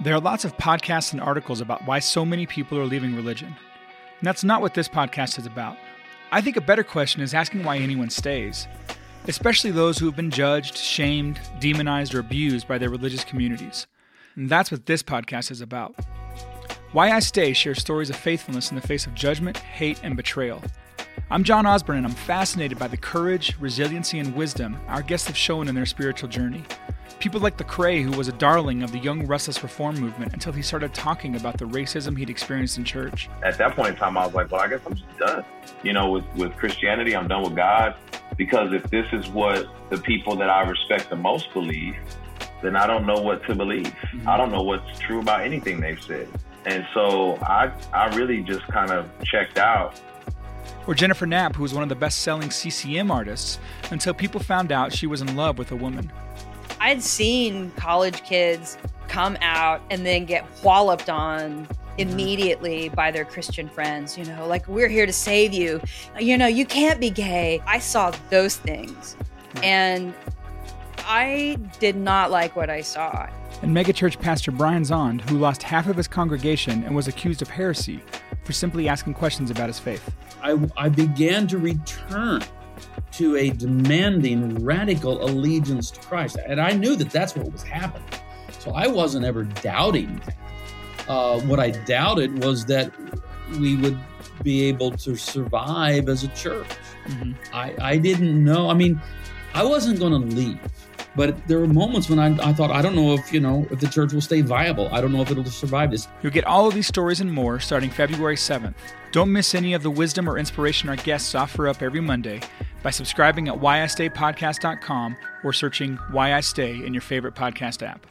There are lots of podcasts and articles about why so many people are leaving religion. And that's not what this podcast is about. I think a better question is asking why anyone stays, especially those who have been judged, shamed, demonized, or abused by their religious communities. And that's what this podcast is about. Why I Stay shares stories of faithfulness in the face of judgment, hate, and betrayal. I'm John Osborne, and I'm fascinated by the courage, resiliency, and wisdom our guests have shown in their spiritual journey. People like the Lecrae, who was a darling of the young restless reform movement until he started talking about the racism he'd experienced in church. At that point in time, I was like, well, I guess I'm just done. You know, with, with Christianity, I'm done with God. Because if this is what the people that I respect the most believe, then I don't know what to believe. Mm-hmm. I don't know what's true about anything they've said. And so I, I really just kind of checked out. Or Jennifer Knapp, who was one of the best selling CCM artists until people found out she was in love with a woman. I'd seen college kids come out and then get walloped on mm-hmm. immediately by their Christian friends, you know, like, we're here to save you. You know, you can't be gay. I saw those things. And I did not like what I saw. And megachurch pastor Brian Zahnd, who lost half of his congregation and was accused of heresy for simply asking questions about his faith. I, I began to return to a demanding radical allegiance to Christ. And I knew that that's what was happening. So I wasn't ever doubting that. Uh, what I doubted was that we would be able to survive as a church. Mm-hmm. I, I didn't know. I mean, I wasn't going to leave. But there were moments when I, I, thought, I don't know if, you know, if the church will stay viable. I don't know if it'll survive this. You'll get all of these stories and more starting February 7th. Don't miss any of the wisdom or inspiration our guests offer up every Monday by subscribing at whystaypodcast.com or searching Why I Stay in your favorite podcast app.